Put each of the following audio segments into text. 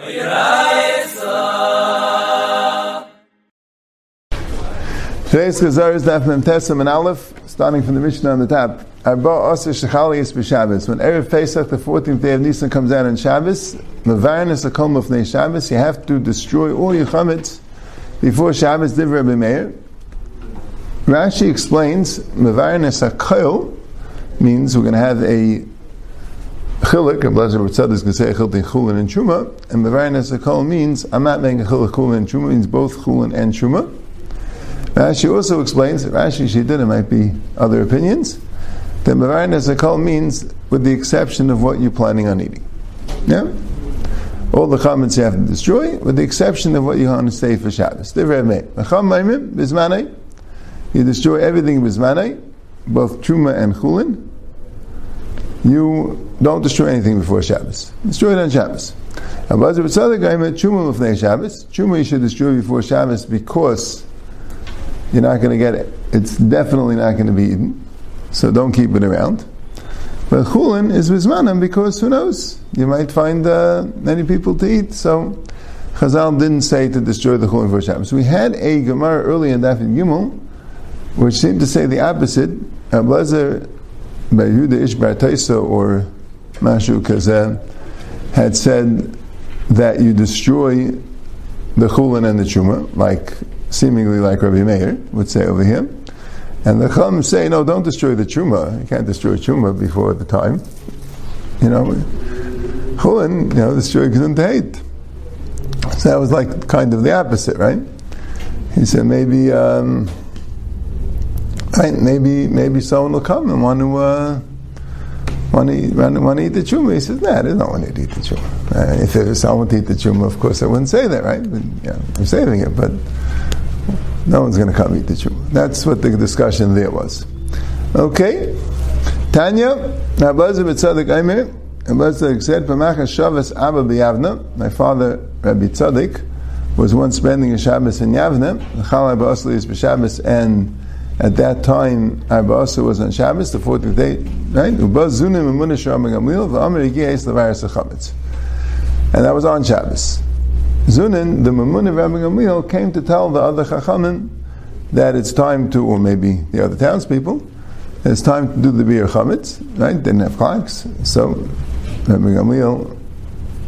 Today's Chazar is Daf Mem Tesam and Aleph, starting from the Mishnah on the top. Arba Asa Shechalias b'Shabbos. When Erev Pesach, the 14th day of Nisan, comes out on Shabbos, Mevarinus Akom of Shabbos, you have to destroy all your chametz before Shabbos, Div Rabbi Meir. Rashi explains, Mevarinus Akoil means we're going to have a chilik, and is going to say chilin chulin and truma, and Mevarinus Akoil means, I'm not making a chilik chulin and truma, means both chulin and truma. Rashi also explains, that Rashi she did, it might be other opinions, that Mavarin Zakal means with the exception of what you're planning on eating. Yeah? All the chametz you have to destroy, with the exception of what you want to stay for Shabbos. You destroy everything bismanei, both truma and chulin. You don't destroy anything before Shabbos. Destroy it on Shabbos. Truma you should destroy before Shabbos because you're not going to get it. It's definitely not going to be eaten, so don't keep it around. But chulin is bismanim because who knows? You might find uh, many people to eat. So Chazal didn't say to destroy the chulin for Shabbos. We had a Gemara early in Daf Yud Gimel, which seemed to say the opposite. Ablazer Yehuda Ish Bar or Mashu Kazeh had said that you destroy the chulin and the chuma, like seemingly like Rabbi Meir would say over here. And the Chum say, no, don't destroy the Truma. You can't destroy Truma before the time. You know, Chulin, you know, destroy Gesundheit. So that was like kind of the opposite, right? He said maybe, um, maybe, maybe someone will come and want to, uh, want to, eat, want, want to eat the chuma. He says, nah, there's no one to eat the chuma. Uh, if there's someone to eat the chuma, of course I wouldn't say that, right? But, yeah, I'm saving it, but no one's going to come eat the chuma. That's what the discussion there was. Okay. Tanya, Abbaza b'tzadik Aimer, Abbaza said, Pamacha Shabbos Abba b'Yavna, my father, Rabbi Tzadik, was once spending a Shabbos in Yavna, the Chal Abba is and at that time, Abba was on Shabbos, the 14th day, right? And that was on Shabbos. Zunin, the Mamun of Gamliel, came to tell the other Chachamim that it's time to, or maybe the other townspeople, it's time to do the beer chametz, right? Didn't have clocks, so Rabbi Gamliel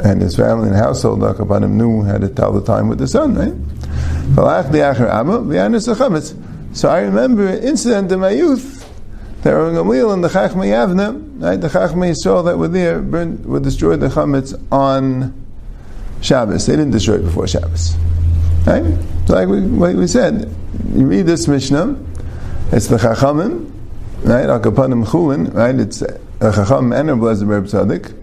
and his family and household, Akapanim knew how to tell the time with the sun, right? So I remember an incident in my youth that Rabbi Gamliel and the Chachma Yavna, right? The Chachma Yisrael that were there, burned, would destroy the chametz on Shabbos. They didn't destroy it before Shabbos. Right? So like we, we said, you read this Mishnah, it's the Chachamim, right? Akapanim Chulin, right? It's uh, a Chacham and a Blessed Reb Tzadik,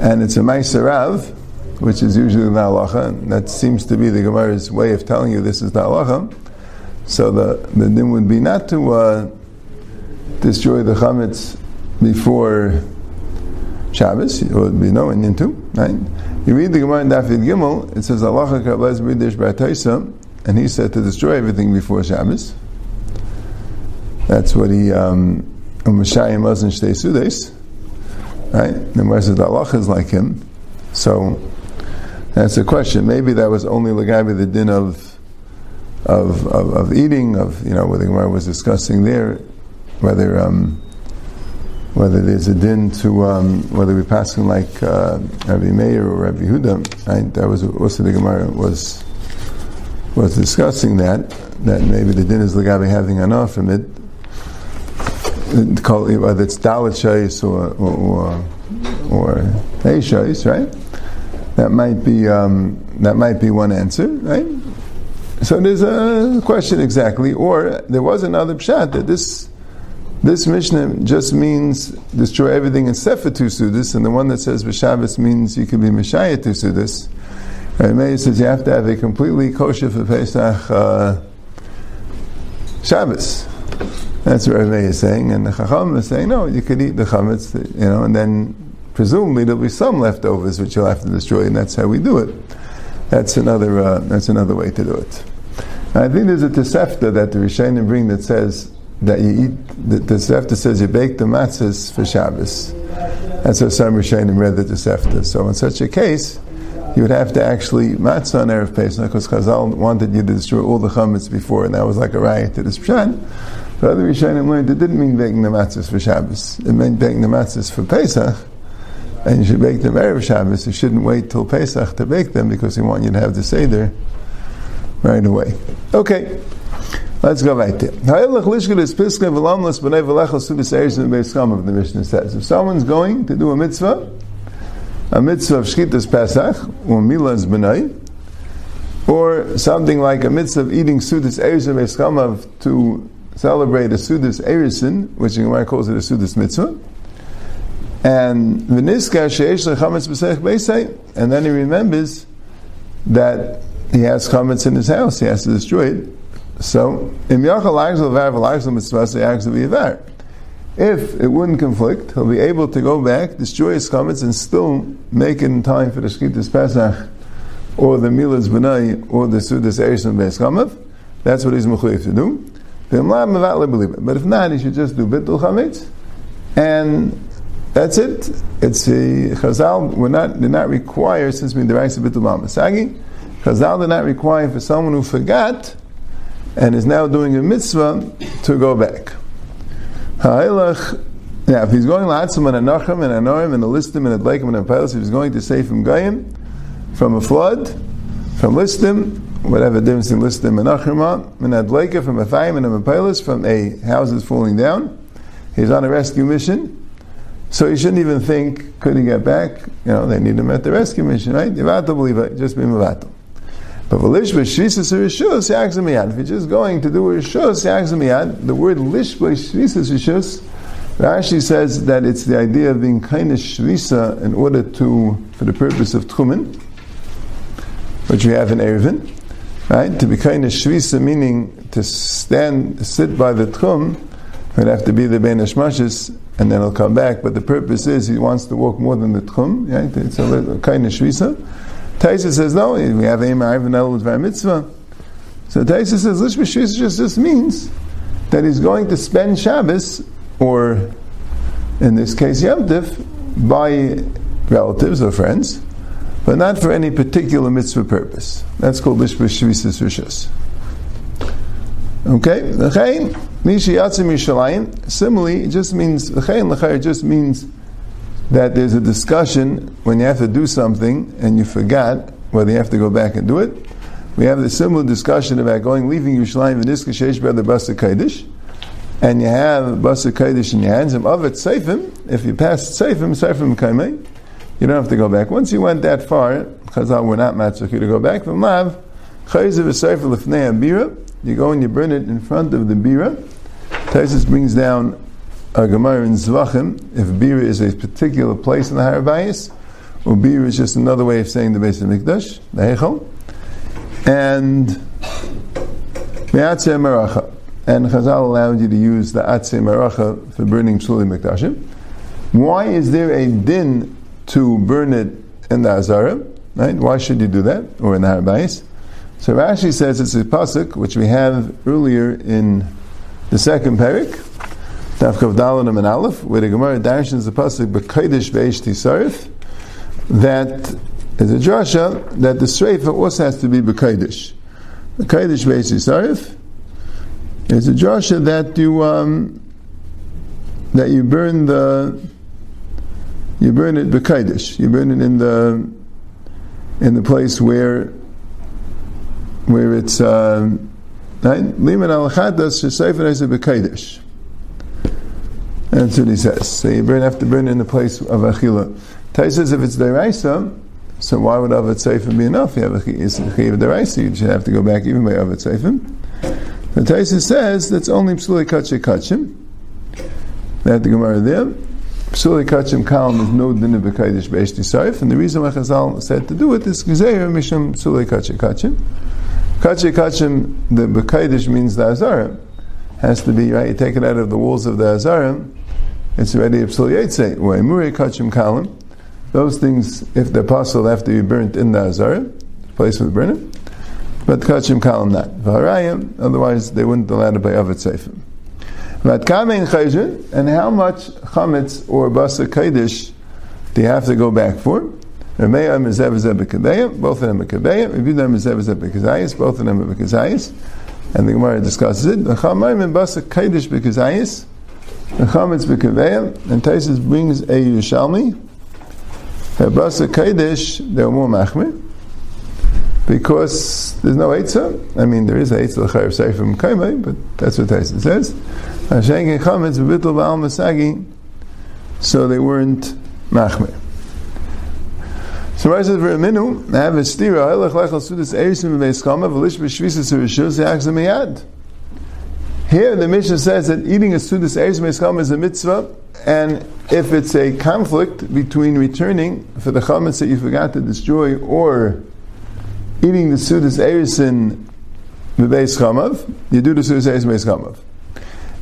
and it's a Maisarav, which is usually the halacha, and that seems to be the Gemara's way of telling you this is the halacha. So the, the din would be not to uh, destroy the chametz before Shabbos, it would be no Indian too, right? You read the Gemara in Daf Yud Gimel, it says Allah Kablaz Bridish Bataisa, and he said to destroy everything before Shabbos. That's what he um Mashayim wasn't Shtei Sudes. Right? The Gemara says Allah is like him. So that's the question. Maybe that was only Lagabi the din of of, of, of eating, of you know, what the Gemara was discussing there, whether um, whether there's a din to um, whether we're passing like uh, Rabbi Meir or Rabbi Huda. Right? That was also the Gemara was was discussing that that maybe the din is legabe having enough from it. Whether it's dalit shayis or or or shayis, right? That might be um, that might be one answer, right? So there's a question exactly, or there was another pshat that this this Mishnah just means destroy everything except for two Sudas, and the one that says B'Shabbos means you can be Messiah two Sudas. Right, says you have to have a completely kosher for Pesach uh, Shabbos. That's what Rabbi is saying, and the Chacham is saying, no, you could eat the chametz, you know, and then presumably there'll be some leftovers which you'll have to destroy, and that's how we do it. That's another. Uh, that's another way to do it. I think there's a Tosefta that the Rishonim bring that says that you eat, the, Tosefta says you bake the matzahs for Shabbos. And so some Rishonim read the Tosefta. So in such a case, you would have to actually matzah on Erev Pesach because Chazal wanted you to destroy all the chametz before, and that was like a riot to this pshat. But other Rishonim learned it didn't mean baking the matzahs for Shabbos. It meant baking the matzahs for Pesach, and you should bake them Erev Shabbos. You shouldn't wait till Pesach to bake them because they want you to have the Seder right away. Okay. Let's go right there. The Mishnah says, if someone's going to do a mitzvah, a mitzvah of Shkitas Pesach, or Milas B'nai, or something like a mitzvah of eating Sudas Erizim Eschamav to celebrate a Sudas Erisin, which Gemara calls it a Sudas Mitzvah, and V'niska She'esh Lechametz B'seich Beisei, and then he remembers that he has chametz in his house, he has to destroy it. So, im yachal. If it wouldn't conflict, he'll be able to go back, destroy his chametz, and still make it in time for the Shkitas Pesach, or the Milas B'nai, or the Sudas Erison Beis Chamav. That's what he's mechuyev to do. But if not, he should just do Bittul Chametz, and that's it. It's a Chazal. We're not. They're not required since we derive Bittul Mamasagi. they're not require for someone who forgot and is now doing a mitzvah to go back. Yeah, if he's going la'atzim and anachim and anorim and listim and a dleikim and a pelis, if he's going to save from goyim, from a flood, from listim, whatever difference in listim and achima, and a dleika from a thayim and a pelis, from a house that's falling down, he's on a rescue mission. So you shouldn't even think, could he get back? You know, they need him at the rescue mission, right? Just be mavato. But Lishba Shvisas Rishus Yagzamiyad. If you're just going to do Rishus Yagzamiyad, the word Lishba Shvisas Rishus, Rashi says that it's the idea of being kind of Shvisa in order to, for the purpose of Tchumen, which we have in Erevin, right? To be kind of Shvisa meaning to stand, sit by the Tchum, would have to be the Ben and then he'll come back. But the purpose is he wants to walk more than the Tchum, right? It's a kind of Shvisa. Taisa says no, we have a and mitzvah. So Taisa says Lish just, just means that he's going to spend Shabbos, or in this case Yom by relatives or friends, but not for any particular mitzvah purpose. That's called Lish B'Shvis Rishus. Okay, L'chein, Mishi Yatzim Yishalayim. Similarly, it just means L'chein L'chein just means that there's a discussion when you have to do something and you forgot whether you have to go back and do it. We have the similar discussion about going, leaving Yerushalayim V'niska Sheish the Basa Kaidish, and you have Basa Kaidish in your hands, and of it Seifim, if you pass Seifim, Seifim Kaimei, you don't have to go back. Once you went that far, Chazal were not matzaki to go back, from Lav, Chayzev Seifim Lefnei Bira, you go and you burn it in front of the Bira. Taisus brings down a Gemara in Zvachim, if Bira is a particular place in the Harabayas, or Bira is just another way of saying the base of Mikdash, the Heichel, and Me'atzeh Maracha. And Chazal allowed you to use the Atzeh Maracha for burning Psuli Mikdashim. Why is there a din to burn it in the Azara? Right? Why should you do that? Or in the Harabayas? So Rashi says it's a pasuk which we have earlier in the second parak, Tafkav Dalanim and Aleph, where the Gemara darshans the pasuk B'Kaidish Be'esh Tisarif, that is a drasha that the Sreifa also has to be B'Kaidish. B'Kaidish Be'esh Tisarif is a drasha that you um, that you burn the you burn it B'Kaidish. You burn it in the in the place where where it's uh, right? Liman al chadas shesayfer is a b'kaidish. That's what he says. So you burn, have to burn in the place of achila. Tai says if it's deraisa, so why would avat seifim be enough? You have a deraisa, you should have to go back even by avat seifim. The Taisa says that's only psuli kachim kachim. That the Gemara there. Psuli kachim kalam is no din of b'kaidish be'eshti saif, and the reason why Chazal said to do it is gezeir mishum psuli kachim kachim. Kachim kachim, the b'kaidish means the azara has to be right. You take it out of the walls of the Azarim, it's already a psul yetze. Or kachim. Those things, if they're possible, have to be burnt in the Azarim, place with burning. But kachim kalim not. Otherwise they wouldn't allow to buy avet seifim. And how much chametz or basa kaidish do you have to go back for? Rameya Mezev Zev B'Kabeya, both of them are Kabeya. Rabbi Yehuda Mezev Zev B'Kazayis, both of them are B'Kazayis. And the Gemara discusses it. V'chamayim and Basa Kaidish B'Kazayis, V'chametz B'Kabeya, and Taisus brings a Yerushalmi. Basa Kaidish, they're more Machmir because there's no Eitzah. I mean, there is Eitzah l'chayev sefer m'kaymei, but that's what Tyson says. Hashem chametz b'bitl ba'al masagi, so they weren't machmer. So Rashi says, i have a stira halach lechal sudas erisim b'beis chama v'lish b'shvisas rishus yachzem miyad." Here the Mishnah says that eating a sudas erisim b'beis chama is a mitzvah, and if it's a conflict between returning for the chametz that you forgot to destroy or eating the Sudas Erisin Bebeis Chamav, you do the Sudas Erisin Bebeis Chamav.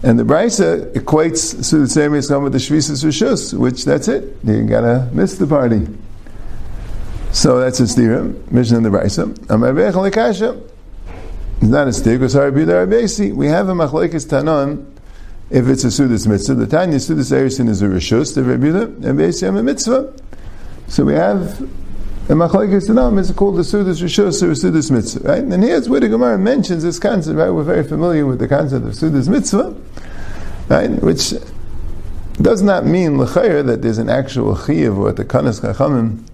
And the Brisa equates Sudas Erisin Bebeis Chamav with the Shvisas Rishus, which that's it. You gotta miss the party. So that's a stira, Mishnah in the Lekasha. It's not a stira, because Harabi Darabesi, we have a Machlekes Tanon, if it's a Sudas Mitzvah. The Tanya Sudas Erisin is a Rishus, the Rabbi and Beisi a mitzvah. So we have and Machlekes Tanam is called the Sudas Rishos or Sudas Mitzvah, right? And here's where the Gemara mentions this concept, right? We're very familiar with the concept of Sudas Mitzvah, right? Which does not mean l'chayr that there's an actual chiyav or the kanas chachamim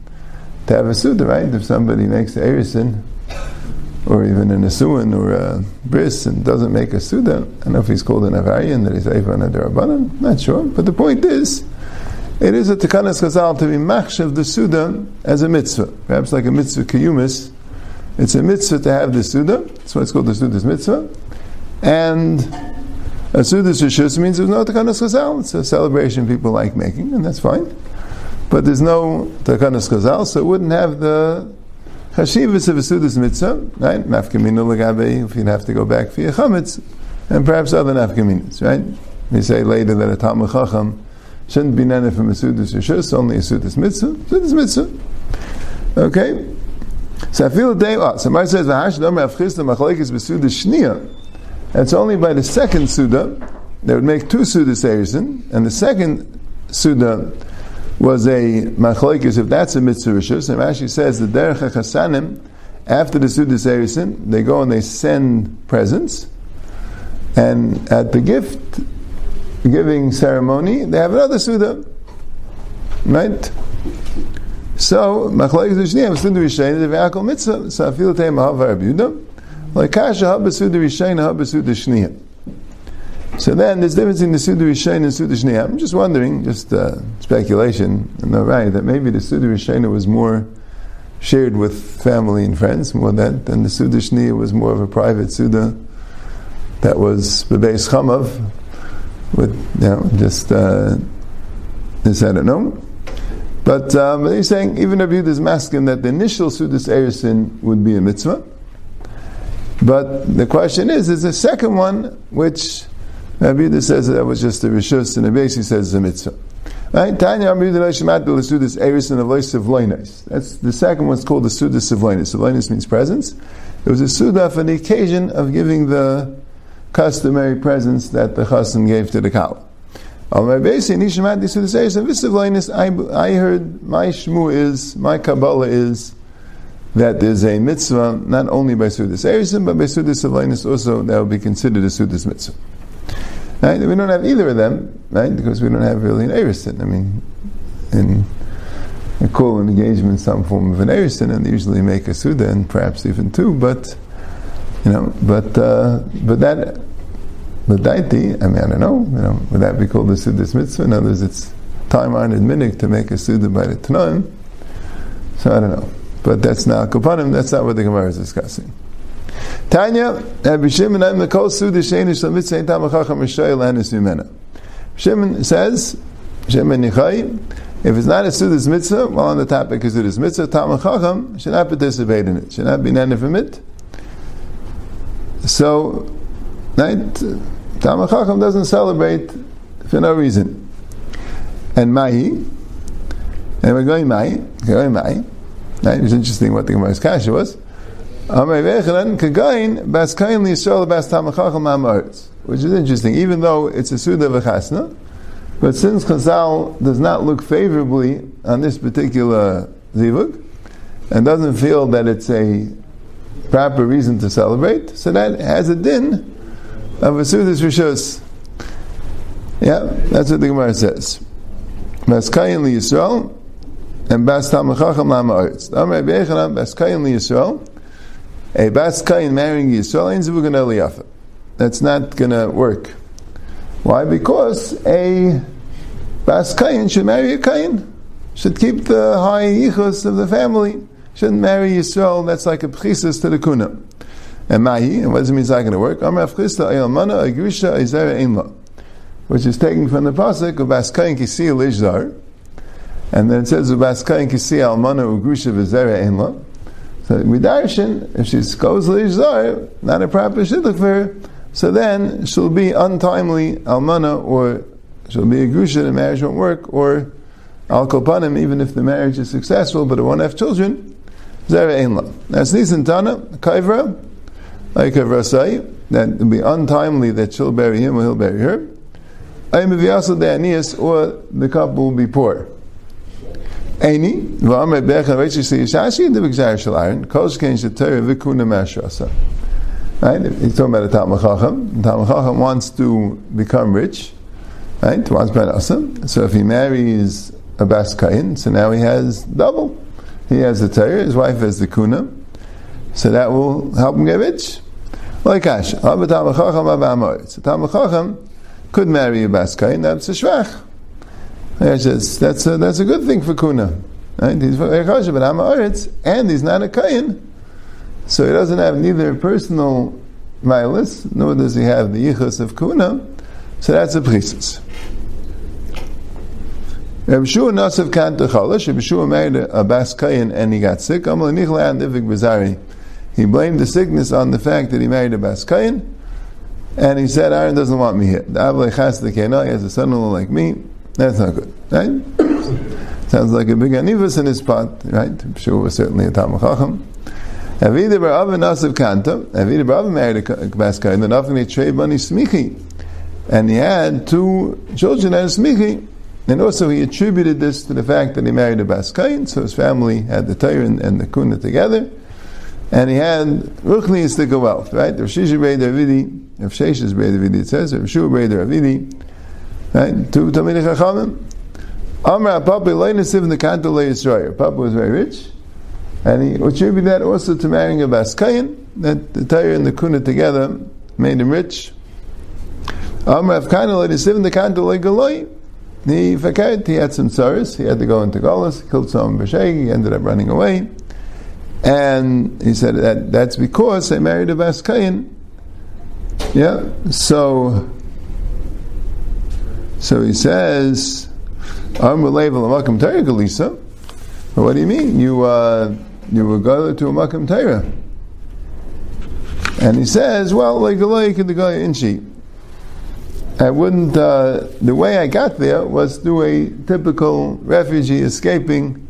to have a suda, right? If somebody makes a erison, or even an asuan or a bris and doesn't make a suda, I don't know if he's called an avarian that he's evan a derabanan, not sure. But the point is, it is a tekanas chazal to be machshav the suda as a mitzvah, perhaps like a mitzvah kiyumis. It's a mitzvah to have the suda. That's why it's called the suda's mitzvah. And a suda's rishus means there's no tekanas chazal. It's a celebration people like making, and that's fine. But there's no tekanas chazal, so it wouldn't have the chashivas of a suda's mitzvah, right? Nafkaminu lagabe, if you'd have to go back for your chametz, and perhaps other nafkaminas, right? We say later that a Talmud Chacham shouldn't be nana from a Sudas Rishus, only a Sudas Mitzvah. Sudas Mitzvah. Okay? So I feel day, oh, somebody says, Vahash Domer Avchista Machalekis Besudas Shnia. It's only by the second Suda, they would make two Sudas Erison, and the second Suda was a Machalekis, if that's a Mitzvah Rishus, and Rashi says the Derech HaChasanim, after the Sudas Erison, they go and they send presents, and at the gift giving ceremony, they have another Suda. Right? So, Machlaik Zushniyam, Suda Rishayna, the Ve'akol Mitzvah, so I feel Tei Mahava Rabbi Yudah, like Kasha Haba Suda Rishayna, Haba Shniyam. So then, there's difference in the Suda Rishayna and Suda Shniyam. I'm just wondering, just uh, speculation, no right, that maybe the Suda Rishayna was more shared with family and friends, more than, than the Suda Shniya was more of a private Suda that was Bebeis Chamav, with you know just uh, this I don't know. But um, he's saying even Rabbi Yehuda is masking that the initial Sudas Erisin would be a mitzvah. But the question is, is the second one, which Rabbi Yehuda says that that was just a rishus, and base says it's a mitzvah. Right? Tanya Rabbi Yehuda the Sudas Erisin of Lois of Loinais. That's the second one's called the Sudas of Loinais. Loinais means presence. It was a suda for the occasion of giving the customary presents that the chassan gave to the cow. I heard my shmu is, my Kabbalah is, that there's a mitzvah not only by Sudas Erisim, but by Sudas Avinus also that will be considered a Sudas mitzvah. Right? We don't have either of them, right? Because we don't have really an Erisin. I mean, in a call an engagement, some form of an Erisin, and they usually make a Suda and perhaps even two, but you know, but uh, but that the daiti, I mean, I don't know, you know, would that be called the Sudas mitzvah? In other words, it's time honored minik to make a Suda by the Tanoim. So I don't know. But that's not Kapanim, that's not what the Gemara is discussing. Tanya, Rabbi Shimon, I'm the kol Suda Sheinish Lamitzah Ein Tamachacham Rishayel Anis Mimena. Shimon says, Shimon Nichai, if it's not a Suda's mitzvah, well, on the topic of Suda's mitzvah, Tamachacham should not participate in it, should not be none from it. So, right? Talmud Chacham doesn't celebrate for no reason. And Mahi, and we're going Mahi, going Mahi. Right? It was interesting what the Gemara's kasha was. Which is interesting, even though it's a Suda V'chasna, but since Chazal does not look favorably on this particular zivug, and doesn't feel that it's a proper reason to celebrate, so that has a din of a Sudas Rishos. Yeah, that's what the Gemara says. Baskayin li Yisrael, and Bas Tamachacham Lama Baskayin li Yisrael, a Baskayin marrying Yisrael, zivug an Eliyafa. That's not going to work. Why? Because a Baskayin should marry a Kayin, should keep the high yichus of the family shouldn't marry Yisrael, that's like a pchisis to the kuna. And mahi, and what does it mean it's not going to work? Which is taken from the pasuk of Baskayin kisi lishzar. And then it says Baskayin kisi almana ugrisha v'zera einla. So we if she goes lishzar, not a proper shidduch for her, so then she'll be untimely almana, or she'll be a grusha, the marriage won't work, or al kopanim, even if the marriage is successful, but it won't have children, Zera Einla. That's Nisan Tana, Kaivra, like Kaivra say, that it will be untimely that she'll bury him or he'll bury her. Ayim or the couple will be poor. Eini, V'amr Becha Reishi Siyashashi, and the B'gzar Shalarin, Kosh Ken Shetera V'kuna Mashrasa. Right? He's talking about a Talmud Chacham. The Talmud Chacham wants to become rich, right? Wants Benasa. So if he marries a Bas Kain, so now he has double. He has the Torah, his wife has the Kuna. So that will help him get rich. Like Ash, so Talmud Chacham could marry a Baskain, that's a Shvach. That's a, that's a good thing for Kuna. Right? He's very chashav, but I'm Amaretz, and he's not a Kain. So he doesn't have neither personal milas, nor does he have the yichus of Kuna. So that's a priestess. Rabbi Shua Nasav Kanta Chalash, Rabbi Shua married a Bas Kayin and he got sick. He blamed the sickness on the fact that he married a Bas Kayin, and he said, Aaron doesn't want me here. He has a son-in-law like me. That's not good, right? Sounds like a big anivus in his pot, right? I'm sure was certainly a Talmud Chacham. Avida Barav Nasav Kanta, Avida Barav married a Bas Kayin, and often he trade money smichi. And he had two children as smichi. And also he attributed this to the fact that he married a Baskain, so his family had the Torah and, and, the Kuna together. And he had Ruchni to go wealth, right? Rav Shisha Breder Avidi, Rav Sheshes Breder Avidi, it says, Rav Shua Breder Avidi, right? Two Tamini Chachamim. Amra Papa Leinasiv in the Kanto Yisrael. Papa was very rich. And he attributed that also to marrying a Baskain, that the Torah and the Kuna together made him rich. Amra Avkana Leinasiv in the Kanto Galoi he faked, he had some tsaris, he had to go into Golas, killed some Basheg, he ended up running away. And he said that that's because they married a Baskayan. Yeah, so so he says, I'm Makam Torah Galisa. What do you mean? You uh, you will go to a Makam Torah. And he says, well, like a the guy in sheep. I wouldn't, uh, the way I got there was through a typical refugee escaping,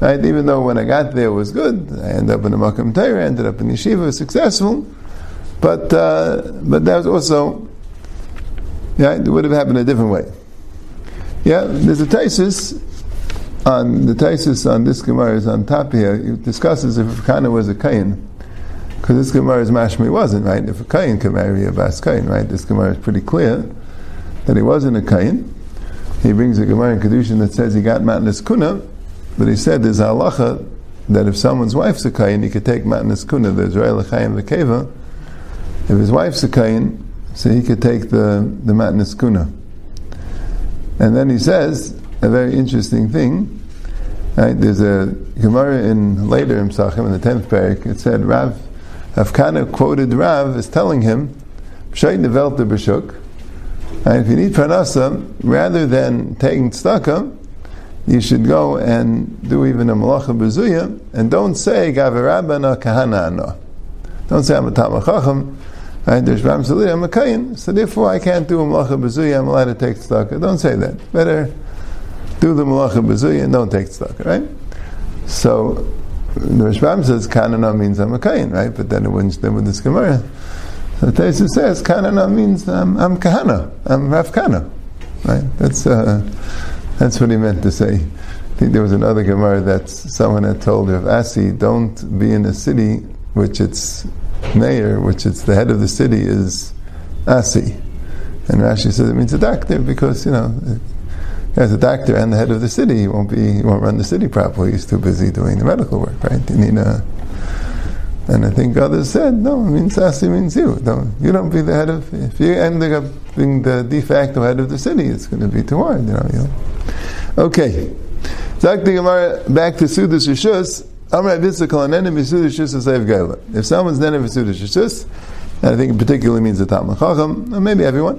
right? Even though when I got there was good, I ended up in a Makam Torah, ended up in yeshiva, successful, but, uh, but that was also, yeah, it would have happened a different way. Yeah, there's a thesis on, the thesis on this Gemara is on top here, it discusses if Kana was a Kain, because this Gemara is mashmi wasn't, right? If a Kain can marry a Bas Kain, right? This Gemara is pretty clear that he wasn't a Kain. He brings a Gemara in Kedushin that says he got matnas kuna, but he said there's a halacha that if someone's wife's a Kain, he could take matnas kuna, the Israel Chaim Vekeva. If his wife's a Kain, so he could take the, the matnas kuna. And then he says a very interesting thing. Right? There's a Gemara in later in Psachim, in the tenth parak. It said Rav Afkana quoted Rav as telling him, "Shayt developed the b'shuk." And if you need parnasa, rather than taking tzedakah, you should go and do even a malacha bezuya, and don't say gavarabana kahana no. Don't say I'm a tamachacham. Right? There's Ram Salih, I'm a kain, so therefore I can't do a malacha bezuya. I'm allowed to take tzedakah. Don't say that. Better do the malacha bezuya and don't take tzedakah. Right? So the Rashbam says kanana means I'm a kain, right? But then it wouldn't stem with this Gemara. So Taisa says Kanana means I'm, I'm Kahana, I'm Rav Kana. Right? That's, uh, that's what he meant to say. I think there was another Gemara that someone had told Rav Asi, don't be in a city which its mayor, which it's the head of the city, is Asi. And Rashi says it means a doctor because, you know, as a doctor and the head of the city, he won't be, he won't run the city properly. He's too busy doing the medical work, right? You need a, and I think others said, no, it means Asi means you. Don't, you don't be the head of, if you end up being the de facto head of the city, it's going to be too hard, you know. You know. Okay. Back to Sudas Rishus. If someone's Sudas Rishus, and I think it particularly means the Talmud Chacham, maybe everyone,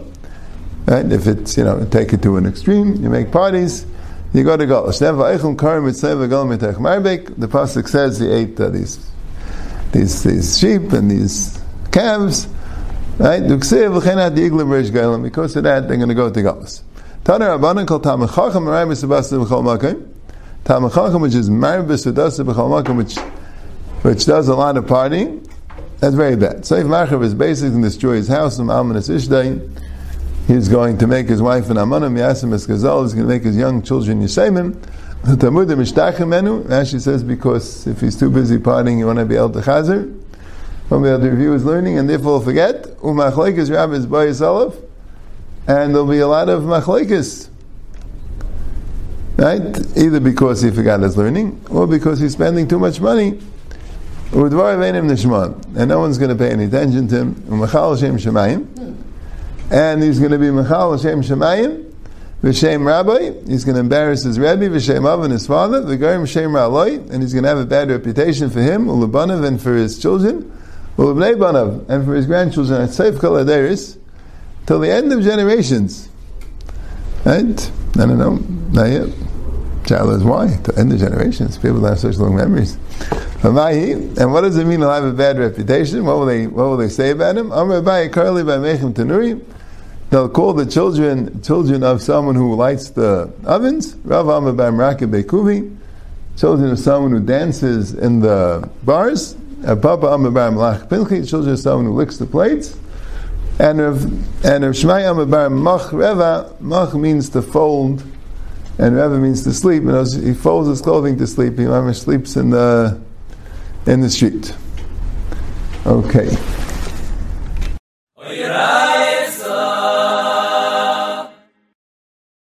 right? If it's, you know, take it to an extreme, you make parties, you go to Galus. The Pasuk says he ate uh, these, these, these sheep and these calves, right? Because of that, they're going to go to Galus. Taner Rabbanan called Talmud Chacham Marai B'Sebasa B'Chol Makim. Talmud which is Marai B'Sebasa B'Chol Makim, which, which does a lot of partying, that's very bad. Seif Machav is basically destroy his house, from Almanas Ishdai. He's going to make his wife an Amanim, Yasim Eskazal, he's going to make his young children Yisemim. The Talmud Mishtachimenu, Rashi says, because if he's too busy partying, you want to be able to chazer, won't be able to review his learning, and therefore forget. Umachlek is Rabbis Bayis Aleph and there'll be a lot of machlekes. Right? Either because he forgot his learning, or because he's spending too much money. And no one's going to pay any attention to him. And he's going to be Machal Hashem Shemayim, V'Shem Rabbi, he's going to embarrass his Rebbe, V'Shem Av and his father, V'Garim Shem Ra'aloi, and he's going to have a bad reputation for him, Ulubanav, and for his children, Ulubnei Banav, and for his grandchildren, at Seif Kol till the end of generations. Right? I don't know, not yet. Child is why? To end of generations. People don't have such long memories. And what does it mean to have a bad reputation? What will they what will they say about him? They'll call the children children of someone who lights the ovens. Children of someone who dances in the bars. Uh, children of someone who licks the plates. And Rav, and Rav Shmai Bar Mach Reva, Mach means to fold, and Reva means to sleep. And he folds his clothing to sleep. He sleeps in the in the street. Okay.